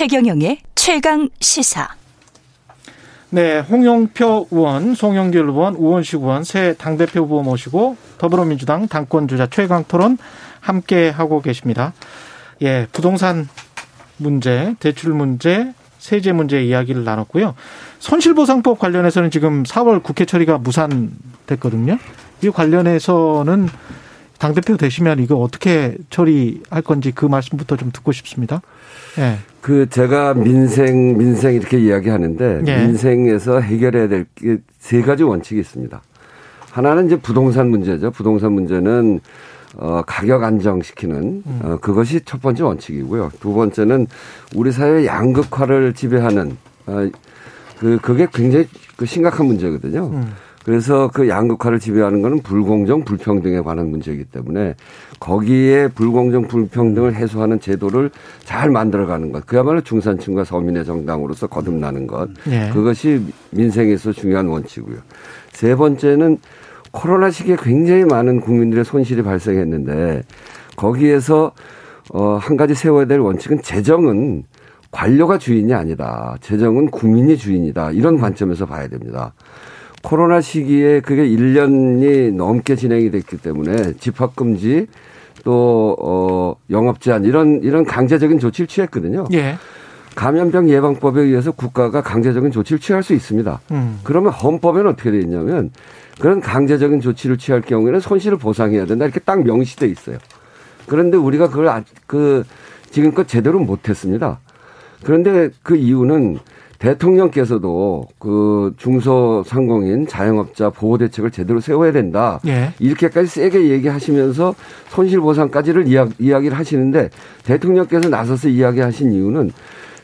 최경영의 최강 시사. 네, 홍영표 의원, 송영길 의원, 우원식 의원 새 당대표 후보 모시고 더불어민주당 당권 주자 최강 토론 함께 하고 계십니다. 예, 부동산 문제, 대출 문제, 세제 문제 이야기를 나눴고요. 손실보상법 관련해서는 지금 4월 국회 처리가 무산됐거든요. 이 관련해서는 당대표 되시면 이거 어떻게 처리할 건지 그 말씀부터 좀 듣고 싶습니다. 예. 그 제가 민생 민생 이렇게 이야기하는데 예. 민생에서 해결해야 될 게 세 가지 원칙이 있습니다. 하나는 이제 부동산 문제죠. 부동산 문제는 어 가격 안정시키는 음. 어 그것이 첫 번째 원칙이고요. 두 번째는 우리 사회 양극화를 지배하는 어 그 그게 굉장히 그 심각한 문제거든요. 음. 그래서 그 양극화를 지배하는 것은 불공정, 불평등에 관한 문제이기 때문에 거기에 불공정, 불평등을 해소하는 제도를 잘 만들어가는 것. 그야말로 중산층과 서민의 정당으로서 거듭나는 것. 네. 그것이 민생에서 중요한 원칙이고요. 세 번째는 코로나 시기에 굉장히 많은 국민들의 손실이 발생했는데 거기에서 어, 한 가지 세워야 될 원칙은 재정은 관료가 주인이 아니다. 재정은 국민이 주인이다. 이런 관점에서 봐야 됩니다. 코로나 시기에 그게 1년이 넘게 진행이 됐기 때문에 집합금지 또, 어, 영업 제한 이런, 이런 강제적인 조치를 취했거든요. 예. 감염병 예방법에 의해서 국가가 강제적인 조치를 취할 수 있습니다. 음. 그러면 헌법에는 어떻게 되어 있냐면 그런 강제적인 조치를 취할 경우에는 손실을 보상해야 된다 이렇게 딱 명시돼 있어요. 그런데 우리가 그걸 아, 그 지금껏 제대로 못했습니다. 그런데 그 이유는 대통령께서도 그 중소상공인 자영업자 보호 대책을 제대로 세워야 된다. 예. 이렇게까지 세게 얘기하시면서 손실 보상까지를 이야, 기를 하시는데 대통령께서 나서서 이야기하신 이유는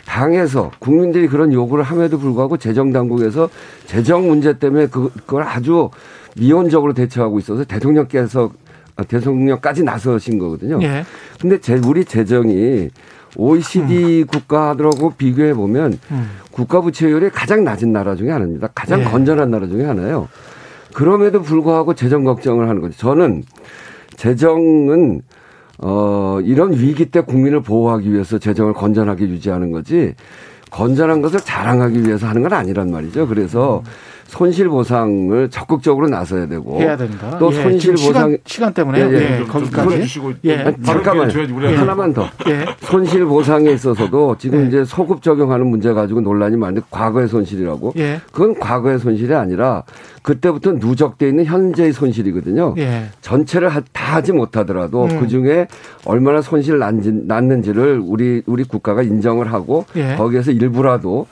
당에서 국민들이 그런 요구를 함에도 불구하고 재정 당국에서 재정 문제 때문에 그, 그걸 아주 미온적으로 대처하고 있어서 대통령께서 대통령까지 나서신 거거든요. 예. 근데 제, 우리 재정이 OECD 음. 국가들하고 비교해 보면 음. 국가 부채율이 가장 낮은 나라 중에 하나입니다. 가장 네. 건전한 나라 중에 하나예요. 그럼에도 불구하고 재정 걱정을 하는 거죠. 저는 재정은 어 이런 위기 때 국민을 보호하기 위해서 재정을 건전하게 유지하는 거지 건전한 것을 자랑하기 위해서 하는 건 아니란 말이죠. 그래서 음. 손실 보상을 적극적으로 나서야 되고 해야 된다. 또 예, 손실 보상 시간, 시간 때문에 예, 예. 예. 거기까지 주시고 예. 잠깐만 하나만 더 예. 손실 보상에 있어서도 지금 예. 이제 소급 적용하는 문제 가지고 논란이 많은데 과거의 손실이라고 예. 그건 과거의 손실이 아니라 그때부터 누적돼 있는 현재의 손실이거든요. 예. 전체를 다 하지 못하더라도 음. 그 중에 얼마나 손실 났는지를 우리 우리 국가가 인정을 하고 거기에서 일부라도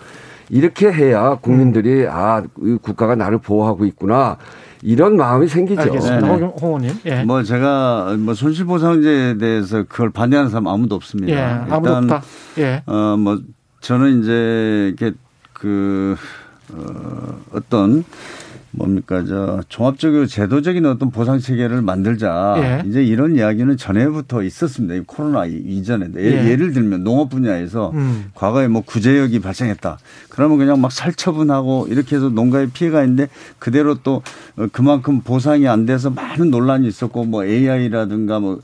이렇게 해야 국민들이 음. 아 국가가 나를 보호하고 있구나 이런 마음이 생기죠. 알겠습니다. 네. 홍호님. 예. 뭐 제가 뭐 손실보상제에 대해서 그걸 반대하는 사람 아무도 없습니다. 예. 아무도 일단 없다. 예. 어뭐 저는 이제 이렇게 그 어, 어떤 뭡니까 저 종합적이고 제도적인 어떤 보상 체계를 만들자 예. 이제 이런 이야기는 전에부터 있었습니다. 코로나 이전에 예. 예를 들면 농업 분야에서 음. 과거에 뭐 구제역이 발생했다. 그러면 그냥 막 살처분하고 이렇게 해서 농가에 피해가 있는데 그대로 또 그만큼 보상이 안 돼서 많은 논란이 있었고 뭐 AI라든가 뭐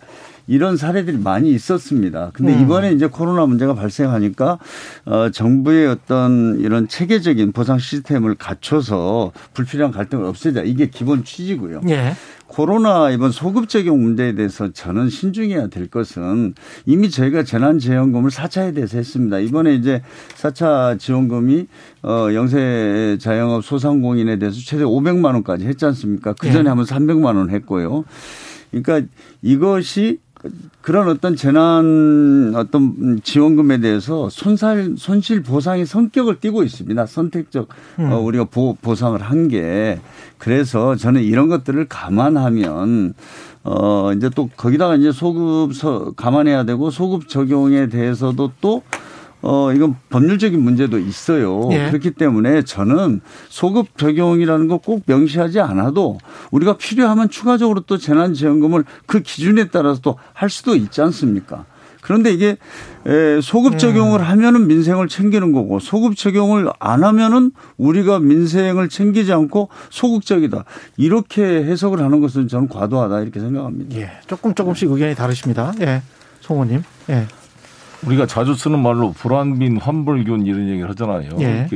이런 사례들이 많이 있었습니다. 근데 음. 이번에 이제 코로나 문제가 발생하니까 어 정부의 어떤 이런 체계적인 보상 시스템을 갖춰서 불필요한 갈등을 없애자 이게 기본 취지고요. 예. 코로나 이번 소급 적용 문제에 대해서 저는 신중해야 될 것은 이미 저희가 재난지원금을 4차에 대해서 했습니다. 이번에 이제 4차 지원금이 어 영세 자영업 소상공인에 대해서 최대 500만 원까지 했지 않습니까? 그 전에 예. 한번 300만 원 했고요. 그러니까 이것이 그런 어떤 재난 어떤 지원금에 대해서 손살 손실 보상의 성격을 띠고 있습니다. 선택적 음. 어, 우리가 보, 보상을 한 게 그래서 저는 이런 것들을 감안하면 어 이제 또 거기다가 이제 소급 서 감안해야 되고 소급 적용에 대해서도 또 어, 이건 법률적인 문제도 있어요. 예. 그렇기 때문에 저는 소급 적용이라는 거 꼭 명시하지 않아도 우리가 필요하면 추가적으로 또 재난지원금을 그 기준에 따라서 또 할 수도 있지 않습니까? 그런데 이게 소급 적용을 음. 하면은 민생을 챙기는 거고 소급 적용을 안 하면은 우리가 민생을 챙기지 않고 소극적이다 이렇게 해석을 하는 것은 저는 과도하다 이렇게 생각합니다. 예, 조금 조금씩 의견이 다르십니다. 예, 송호님. 예. 우리가 자주 쓰는 말로 불안빈 환불균 이런 얘기를 하잖아요. 예.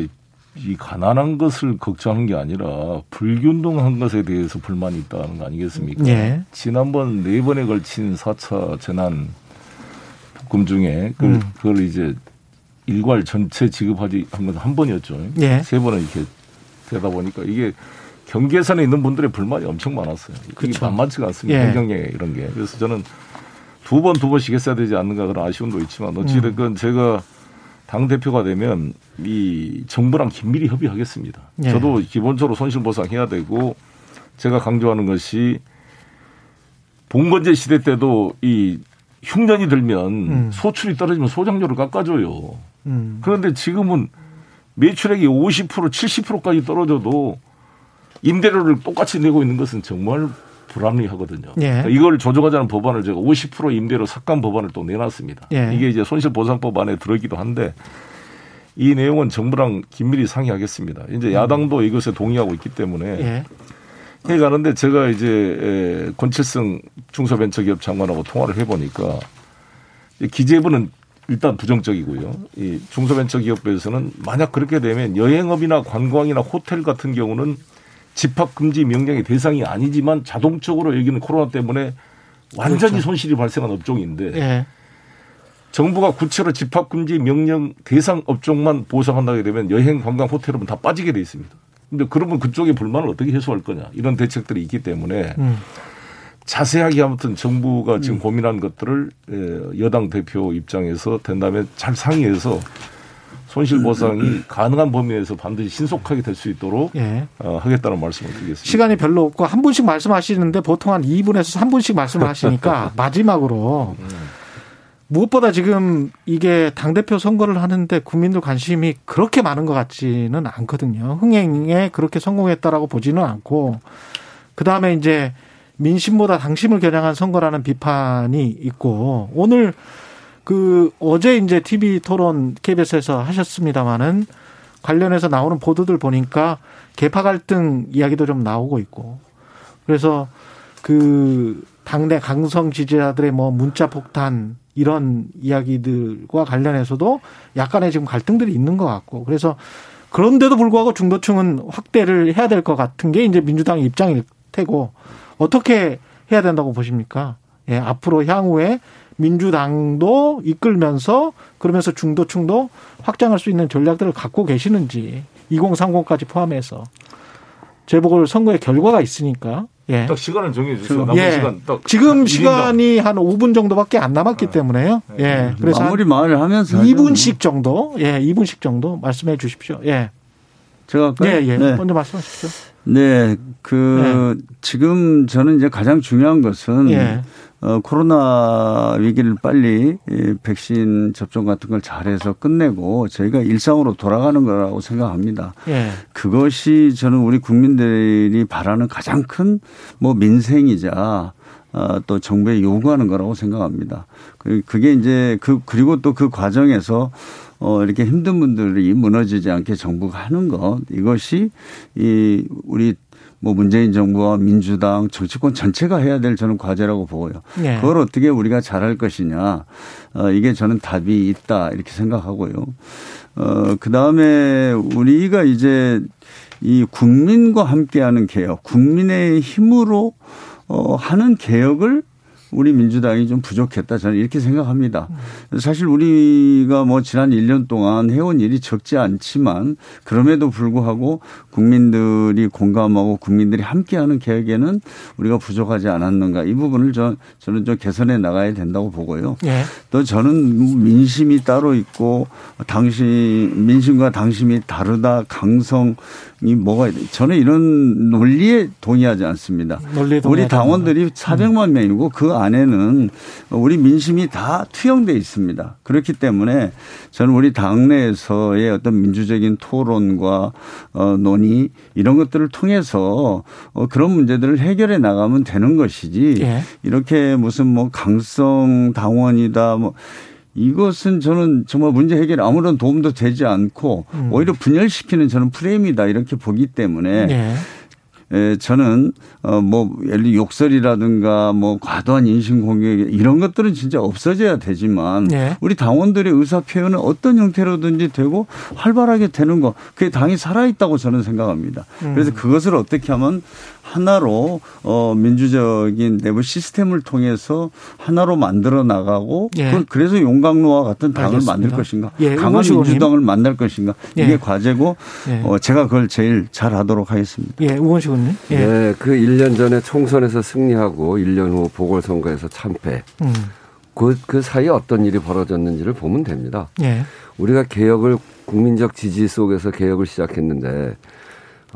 이 가난한 것을 걱정한 게 아니라 불균등한 것에 대해서 불만이 있다는 거 아니겠습니까? 예. 지난번 네 번에 걸친 4차 재난 복금 중에 그걸, 음. 그걸 이제 일괄 전체 지급하지 한 건 한 번이었죠. 예. 세 번은 이렇게 되다 보니까 이게 경계선에 있는 분들의 불만이 엄청 많았어요. 그게. 만만치가 않습니다. 예. 행정에 이런 게. 그래서 저는 두 번, 두 번씩 했어야 되지 않는가 그런 아쉬움도 있지만 어찌됐건 음. 제가 당대표가 되면 이 정부랑 긴밀히 협의하겠습니다. 예. 저도 기본적으로 손실보상해야 되고 제가 강조하는 것이 봉건제 시대 때도 이 흉년이 들면 음. 소출이 떨어지면 소장료를 깎아줘요. 음. 그런데 지금은 매출액이 50% 70%까지 떨어져도 임대료를 똑같이 내고 있는 것은 정말 불합리하거든요. 예. 그러니까 이걸 조정하자는 법안을 제가 50% 임대료 삭감 법안을 또 내놨습니다. 예. 이게 이제 손실보상법 안에 들어있기도 한데 이 내용은 정부랑 긴밀히 상의하겠습니다. 이제 야당도 이것에 동의하고 있기 때문에 예. 해 가는데 제가 이제 권칠성 중소벤처기업 장관하고 통화를 해보니까 기재부는 일단 부정적이고요. 이 중소벤처기업에서는 만약 그렇게 되면 여행업이나 관광이나 호텔 같은 경우는 집합 금지 명령의 대상이 아니지만 자동적으로 여기는 코로나 때문에 완전히 그렇죠. 손실이 발생한 업종인데 예. 정부가 구체로 집합 금지 명령 대상 업종만 보상한다게 되면 여행 관광 호텔은 다 빠지게 돼 있습니다. 근데 그러면 그쪽의 불만을 어떻게 해소할 거냐 이런 대책들이 있기 때문에 음. 자세하게 아무튼 정부가 지금 음. 고민한 것들을 여당 대표 입장에서 된다면 잘 상의해서 손실 보상이 음. 가능한 범위 내에서 반드시 신속하게 될 수 있도록 예. 어, 하겠다는 말씀을 드리겠습니다. 시간이 별로 없고 한 분씩 말씀하시는데 보통 한 2분에서 3분씩 말씀을 하시니까 마지막으로 음. 무엇보다 지금 이게 당대표 선거를 하는데 국민들 관심이 그렇게 많은 것 같지는 않거든요. 흥행에 그렇게 성공했다라고 보지는 않고 그 다음에 이제 민심보다 당심을 겨냥한 선거라는 비판이 있고 오늘 그 어제 이제 TV 토론 KBS에서 하셨습니다마는 관련해서 나오는 보도들 보니까 개파 갈등 이야기도 좀 나오고 있고 그래서 그 당내 강성 지지자들의 뭐 문자 폭탄 이런 이야기들과 관련해서도 약간의 지금 갈등들이 있는 것 같고 그래서 그런데도 불구하고 중도층은 확대를 해야 될 것 같은 게 이제 민주당의 입장일 테고 어떻게 해야 된다고 보십니까? 예, 앞으로 향후에 민주당도 이끌면서 그러면서 중도층도 확장할 수 있는 전략들을 갖고 계시는지 2030까지 포함해서 재보궐 선거의 결과가 있으니까 예. 딱 시간을 정해 주세요. 예. 시간 딱 지금 시간이 한 5분 정도밖에 안 남았기 네. 때문에요. 네. 예. 그래서 마무리 말을 하면서 2분씩 정도, 예, 2분씩 정도 말씀해 주십시오. 예. 제가 예, 예. 네. 먼저 말씀하십시오. 네, 그 네. 지금 저는 이제 가장 중요한 것은 예. 어, 코로나 위기를 빨리 이 백신 접종 같은 걸 잘해서 끝내고 저희가 일상으로 돌아가는 거라고 생각합니다. 예. 그것이 저는 우리 국민들이 바라는 가장 큰 뭐 민생이자 어, 또 정부에 요구하는 거라고 생각합니다. 그게 이제 그 그리고 또 그 과정에서 어, 이렇게 힘든 분들이 무너지지 않게 정부가 하는 것 이것이 이 우리 뭐 문재인 정부와 민주당 정치권 전체가 해야 될 저는 과제라고 보고요. 네. 그걸 어떻게 우리가 잘할 것이냐. 어, 이게 저는 답이 있다 이렇게 생각하고요. 어, 그 다음에 우리가 이제 이 국민과 함께하는 개혁, 국민의 힘으로 어, 하는 개혁을 우리 민주당이 좀 부족했다 저는 이렇게 생각합니다. 사실 우리가 뭐 지난 1년 동안 해온 일이 적지 않지만 그럼에도 불구하고 국민들이 공감하고 국민들이 함께하는 계획에는 우리가 부족하지 않았는가 이 부분을 저, 저는 좀 개선해 나가야 된다고 보고요. 예. 또 저는 민심이 따로 있고 당신 민심과 당심이 다르다 강성 이 뭐가 저는 이런 논리에 동의하지 않습니다. 우리 당원들이 400만 명이고 그 안에는 우리 민심이 다 투영돼 있습니다. 그렇기 때문에 저는 우리 당내에서의 어떤 민주적인 토론과 어, 논의 이런 것들을 통해서 어, 그런 문제들을 해결해 나가면 되는 것이지 예. 이렇게 무슨 뭐 강성 당원이다 뭐 이것은 저는 정말 문제 해결에 아무런 도움도 되지 않고 음. 오히려 분열시키는 저는 프레임이다 이렇게 보기 때문에 네. 에, 저는 어뭐 예를 욕설이라든가 뭐 과도한 인신 공격 이런 것들은 진짜 없어져야 되지만 네. 우리 당원들의 의사 표현은 어떤 형태로든지 되고 활발하게 되는 거 그게 당이 살아 있다고 저는 생각합니다. 음. 그래서 그것을 어떻게 하면 하나로 어 민주적인 내부 시스템을 통해서 하나로 만들어 나가고 예. 그, 래서 용광로와 같은 당을 알겠습니다. 만들 것인가 예. 강한 민주당을 만날 것인가 예. 이게 과제고 예. 어 제가 그걸 제일 잘 하도록 하겠습니다. 예, 우원식 의원님. 예. 네, 그 1년 전에 총선에서 승리하고 1년 후 보궐선거에서 참패. 음. 그, 그 사이에 어떤 일이 벌어졌는지를 보면 됩니다. 예. 우리가 개혁을 국민적 지지 속에서 개혁을 시작했는데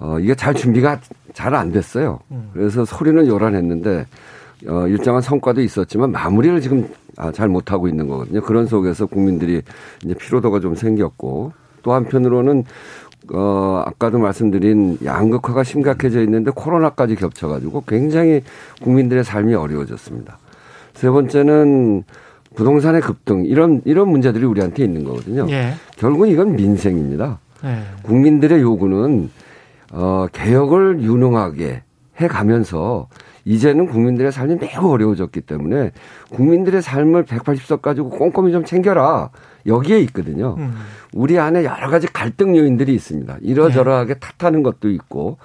어, 이게 잘 준비가 잘 안 됐어요. 음. 그래서 소리는 요란했는데 어, 일정한 성과도 있었지만 마무리를 지금 아, 잘 못하고 있는 거거든요. 그런 속에서 국민들이 이제 피로도가 좀 생겼고 또 한편으로는 어, 아까도 말씀드린 양극화가 심각해져 있는데 코로나까지 겹쳐가지고 굉장히 국민들의 삶이 어려워졌습니다. 세 번째는 부동산의 급등 이런 이런 문제들이 우리한테 있는 거거든요. 예. 결국은 이건 민생입니다. 예. 국민들의 요구는 어, 개혁을 유능하게 해 가면서 이제는 국민들의 삶이 매우 어려워졌기 때문에 국민들의 삶을 180석 가지고 꼼꼼히 좀 챙겨라. 여기에 있거든요. 음. 우리 안에 여러 가지 갈등 요인들이 있습니다. 이러저러하게 네. 탓하는 것도 있고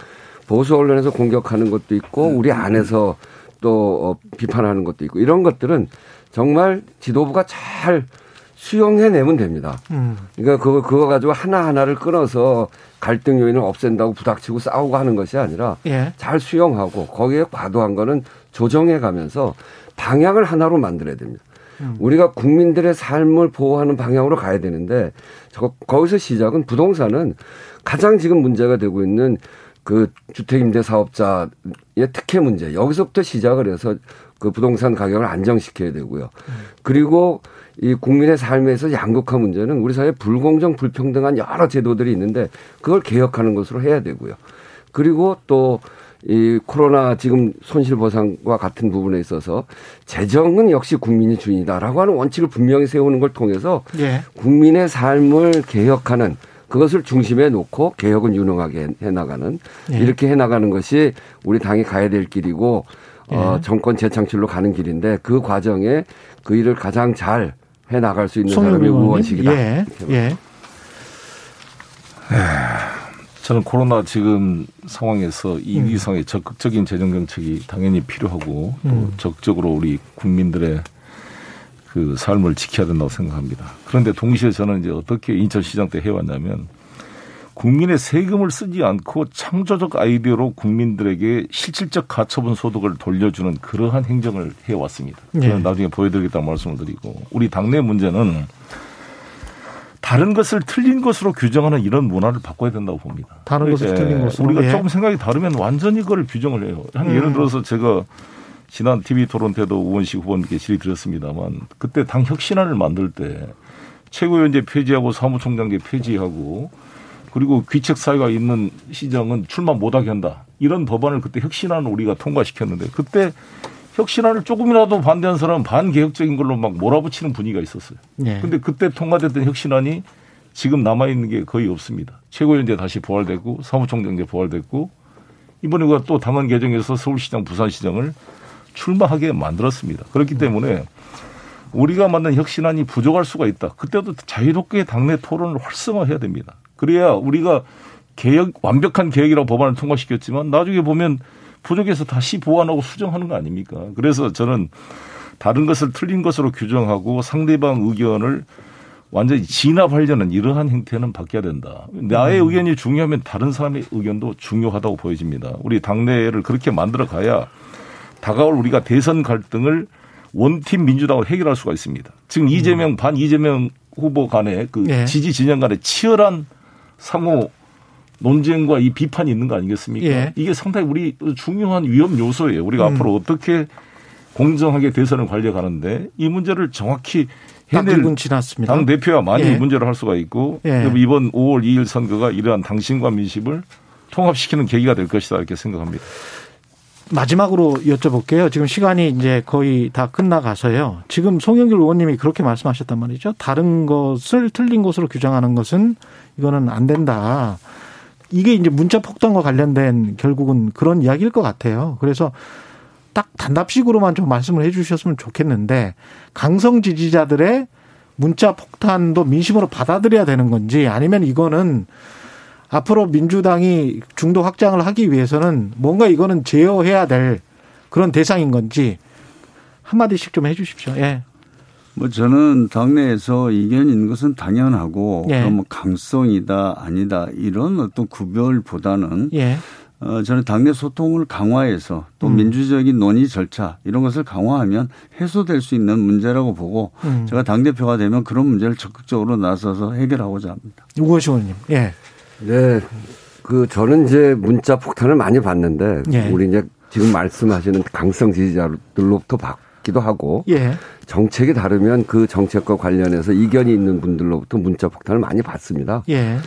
보수 언론에서 공격하는 것도 있고 우리 안에서 또 어, 비판하는 것도 있고 이런 것들은 정말 지도부가 잘 수용해내면 됩니다. 음. 그러니까 그거, 그거 가지고 하나하나를 끊어서 갈등 요인을 없앤다고 부닥치고 싸우고 하는 것이 아니라 예. 잘 수용하고 거기에 과도한 거는 조정해 가면서 방향을 하나로 만들어야 됩니다. 음. 우리가 국민들의 삶을 보호하는 방향으로 가야 되는데 저, 거기서 시작은 부동산은 가장 지금 문제가 되고 있는 그 주택임대 사업자의 특혜 문제 여기서부터 시작을 해서 그 부동산 가격을 안정시켜야 되고요. 음. 그리고 이 국민의 삶에서 양극화 문제는 우리 사회 불공정 불평등한 여러 제도들이 있는데 그걸 개혁하는 것으로 해야 되고요. 그리고 또 이 코로나 지금 손실 보상과 같은 부분에 있어서 재정은 역시 국민이 주인이다라고 하는 원칙을 분명히 세우는 걸 통해서 예. 국민의 삶을 개혁하는 그것을 중심에 놓고 개혁은 유능하게 해 나가는 예. 이렇게 해 나가는 것이 우리 당이 가야 될 길이고 어, 예. 어, 정권 재창출로 가는 길인데 그 과정에 그 일을 가장 잘 해 나갈 수 있는 사람이 의원식이다. 예. 예. 저는 코로나 지금 상황에서 이 음. 위성의 적극적인 재정 정책이 당연히 필요하고 또 음. 적극적으로 우리 국민들의 그 삶을 지켜야 된다고 생각합니다. 그런데 동시에 저는 이제 어떻게 인천시장 때 해왔냐면 국민의 세금을 쓰지 않고 창조적 아이디어로 국민들에게 실질적 가처분 소득을 돌려주는 그러한 행정을 해왔습니다. 네. 나중에 보여드리겠다는 말씀을 드리고 우리 당내 문제는 다른 것을 틀린 것으로 규정하는 이런 문화를 바꿔야 된다고 봅니다. 다른 것을 틀린 것으로 우리가 예. 조금 생각이 다르면 완전히 그걸 규정을 해요. 한 음. 예를 들어서 제가 지난 TV 토론 때도 우원식 후보님께 질의드렸습니다만 그때 당 혁신안을 만들 때 최고위원제 폐지하고 사무총장제 폐지하고 그리고 귀책 사유가 있는 시정은 출마 못하게 한다. 이런 법안을 그때 혁신안을 우리가 통과시켰는데 그때 혁신안을 조금이라도 반대한 사람은 반개혁적인 걸로 막 몰아붙이는 분위기가 있었어요. 네. 근데 그때 통과됐던 혁신안이 지금 남아있는 게 거의 없습니다. 최고위원제 다시 부활됐고 사무총장제 부활됐고 이번에 우리가 또 당헌 개정에서 서울시장, 부산시장을 출마하게 만들었습니다. 그렇기 때문에 우리가 만든 혁신안이 부족할 수가 있다. 그때도 자유롭게 당내 토론을 활성화해야 됩니다. 그래야 우리가 개혁 완벽한 개혁이라고 법안을 통과시켰지만 나중에 보면 부족해서 다시 보완하고 수정하는 거 아닙니까? 그래서 저는 다른 것을 틀린 것으로 규정하고 상대방 의견을 완전히 진압하려는 이러한 행태는 바뀌어야 된다. 나의 음. 의견이 중요하면 다른 사람의 의견도 중요하다고 보여집니다. 우리 당내를 그렇게 만들어 가야 다가올 우리가 대선 갈등을 원팀 민주당으로 해결할 수가 있습니다. 지금 이재명 음. 반 이재명 후보 간에 그 네. 지지 진영 간에 치열한 상호 논쟁과 이 비판이 있는 거 아니겠습니까? 예. 이게 상당히 우리 중요한 위험 요소예요. 우리가 음. 앞으로 어떻게 공정하게 대선을 관리가는데 이 문제를 정확히 해낼 지났습니다. 당 대표야 많이 예. 문제를 할 수가 있고 예. 이번 5월 2일 선거가 이러한 당신과 민심을 통합시키는 계기가 될 것이다 이렇게 생각합니다. 마지막으로 여쭤볼게요. 지금 시간이 이제 거의 다 끝나가서요. 지금 송영길 의원님이 그렇게 말씀하셨단 말이죠. 다른 것을 틀린 것으로 규정하는 것은 이거는 안 된다. 이게 이제 문자 폭탄과 관련된 결국은 그런 이야기일 것 같아요. 그래서 딱 단답식으로만 좀 말씀을 해 주셨으면 좋겠는데 강성 지지자들의 문자 폭탄도 민심으로 받아들여야 되는 건지 아니면 이거는 앞으로 민주당이 중도 확장을 하기 위해서는 뭔가 이거는 제어해야 될 그런 대상인 건지 한마디씩 좀 해 주십시오. 예. 뭐 저는 당내에서 있는 것은 당연하고 예. 그럼 뭐 강성이다 아니다 이런 어떤 구별보다는 예. 어, 저는 당내 소통을 강화해서 또 음. 민주적인 논의 절차 이런 것을 강화하면 해소될 수 있는 문제라고 보고 음. 제가 당대표가 되면 그런 문제를 적극적으로 나서서 해결하고자 합니다. 우거시 의원님. 예. 네. 그 저는 이제 문자 폭탄을 많이 받는데 예. 우리 이제 지금 말씀하시는 강성 지지자들로부터 받기도 하고 예. 정책이 다르면 그 정책과 관련해서 이견이 있는 분들로부터 문자 폭탄을 많이 받습니다. 예.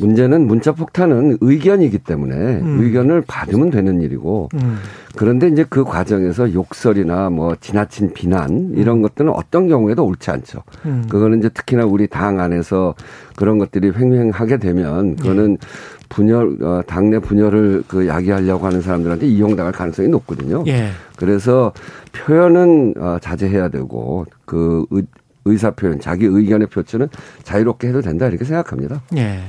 문제는 문자 폭탄은 의견이기 때문에 음. 의견을 받으면 되는 일이고 음. 그런데 이제 그 과정에서 욕설이나 뭐 지나친 비난 이런 음. 것들은 어떤 경우에도 옳지 않죠. 음. 그거는 이제 특히나 우리 당 안에서 그런 것들이 횡행하게 되면 그거는 예. 분열 어, 당내 분열을 그 야기하려고 하는 사람들한테 이용당할 가능성이 높거든요. 예. 그래서 표현은 어, 자제해야 되고 그 의사 표현, 자기 의견의 표출은 자유롭게 해도 된다 이렇게 생각합니다. 예.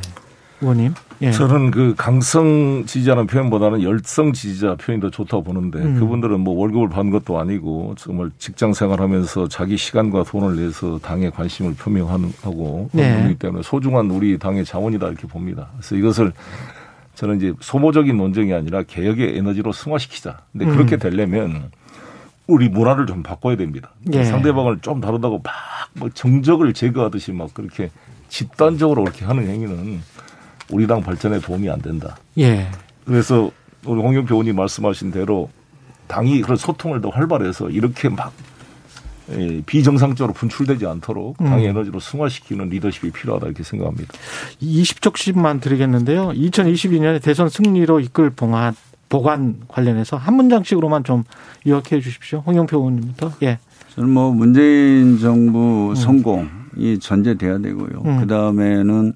의원님. 예. 저는 그 강성 지지자는 표현보다는 열성 지지자 표현이 더 좋다고 보는데 음. 그분들은 뭐 월급을 받는 것도 아니고 정말 직장 생활하면서 자기 시간과 돈을 내서 당에 관심을 표명하고 네. 그렇기 때문에 소중한 우리 당의 자원이다 이렇게 봅니다. 그래서 이것을 저는 이제 소모적인 논쟁이 아니라 개혁의 에너지로 승화시키자. 근데 그렇게 음. 되려면 우리 문화를 좀 바꿔야 됩니다. 예. 상대방을 좀 다르다고 막 뭐 정적을 제거하듯이 막 그렇게 집단적으로 그렇게 하는 행위는 우리 당 발전에 도움이 안 된다. 예. 그래서 우리 홍영표 의원님 말씀하신 대로 당이 그런 소통을 더 활발해서 이렇게 막 예, 비정상적으로 분출되지 않도록 음. 당의 에너지로 승화시키는 리더십이 필요하다 이렇게 생각합니다. 20쪽씩만 드리겠는데요. 2022년에 대선 승리로 이끌 봉안, 보관 관련해서 한 문장씩으로만 좀 요약해 주십시오. 홍영표 의원님부터. 예. 저는 뭐 문재인 정부 음. 성공이 전제돼야 되고요. 음. 그 다음에는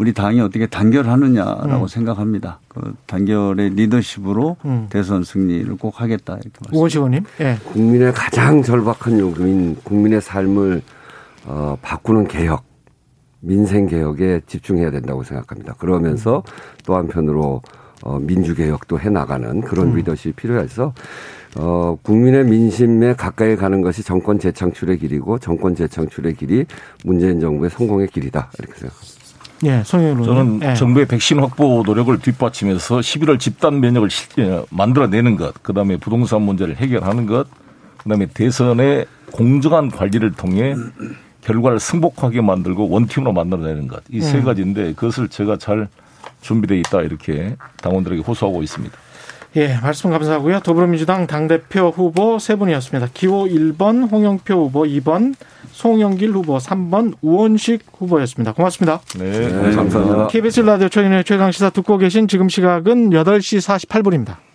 우리 당이 어떻게 단결하느냐라고 음. 생각합니다. 그 단결의 리더십으로 음. 대선 승리를 꼭 하겠다 이렇게 말씀니다 우원시원님, 예. 국민의 가장 절박한 요구인 국민의 삶을 어, 바꾸는 개혁, 민생 개혁에 집중해야 된다고 생각합니다. 그러면서 음. 또 한편으로 어, 민주 개혁도 해 나가는 그런 음. 리더십이 필요해서 어, 국민의 민심에 가까이 가는 것이 정권 재창출의 길이고 정권 재창출의 길이 문재인 정부의 성공의 길이다 이렇게 생각합니다. 예, 송영로 저는 예. 정부의 백신 확보 노력을 뒷받침해서 11월 집단 면역을 만들어내는 것, 그다음에 부동산 문제를 해결하는 것, 그다음에 대선의 공정한 관리를 통해 결과를 승복하게 만들고 원팀으로 만들어내는 것. 이세 음. 가지인데 그것을 제가 잘 준비돼 있다 이렇게 당원들에게 호소하고 있습니다. 예, 말씀 감사하고요. 더불어민주당 당대표 후보 세 분이었습니다. 기호 1번 홍영표 후보, 2번 송영길 후보, 3번 우원식 후보였습니다. 고맙습니다. 네, 네 감사합니다. KBS 라디오 최인의 최강시사 듣고 계신 지금 시각은 8시 48분입니다.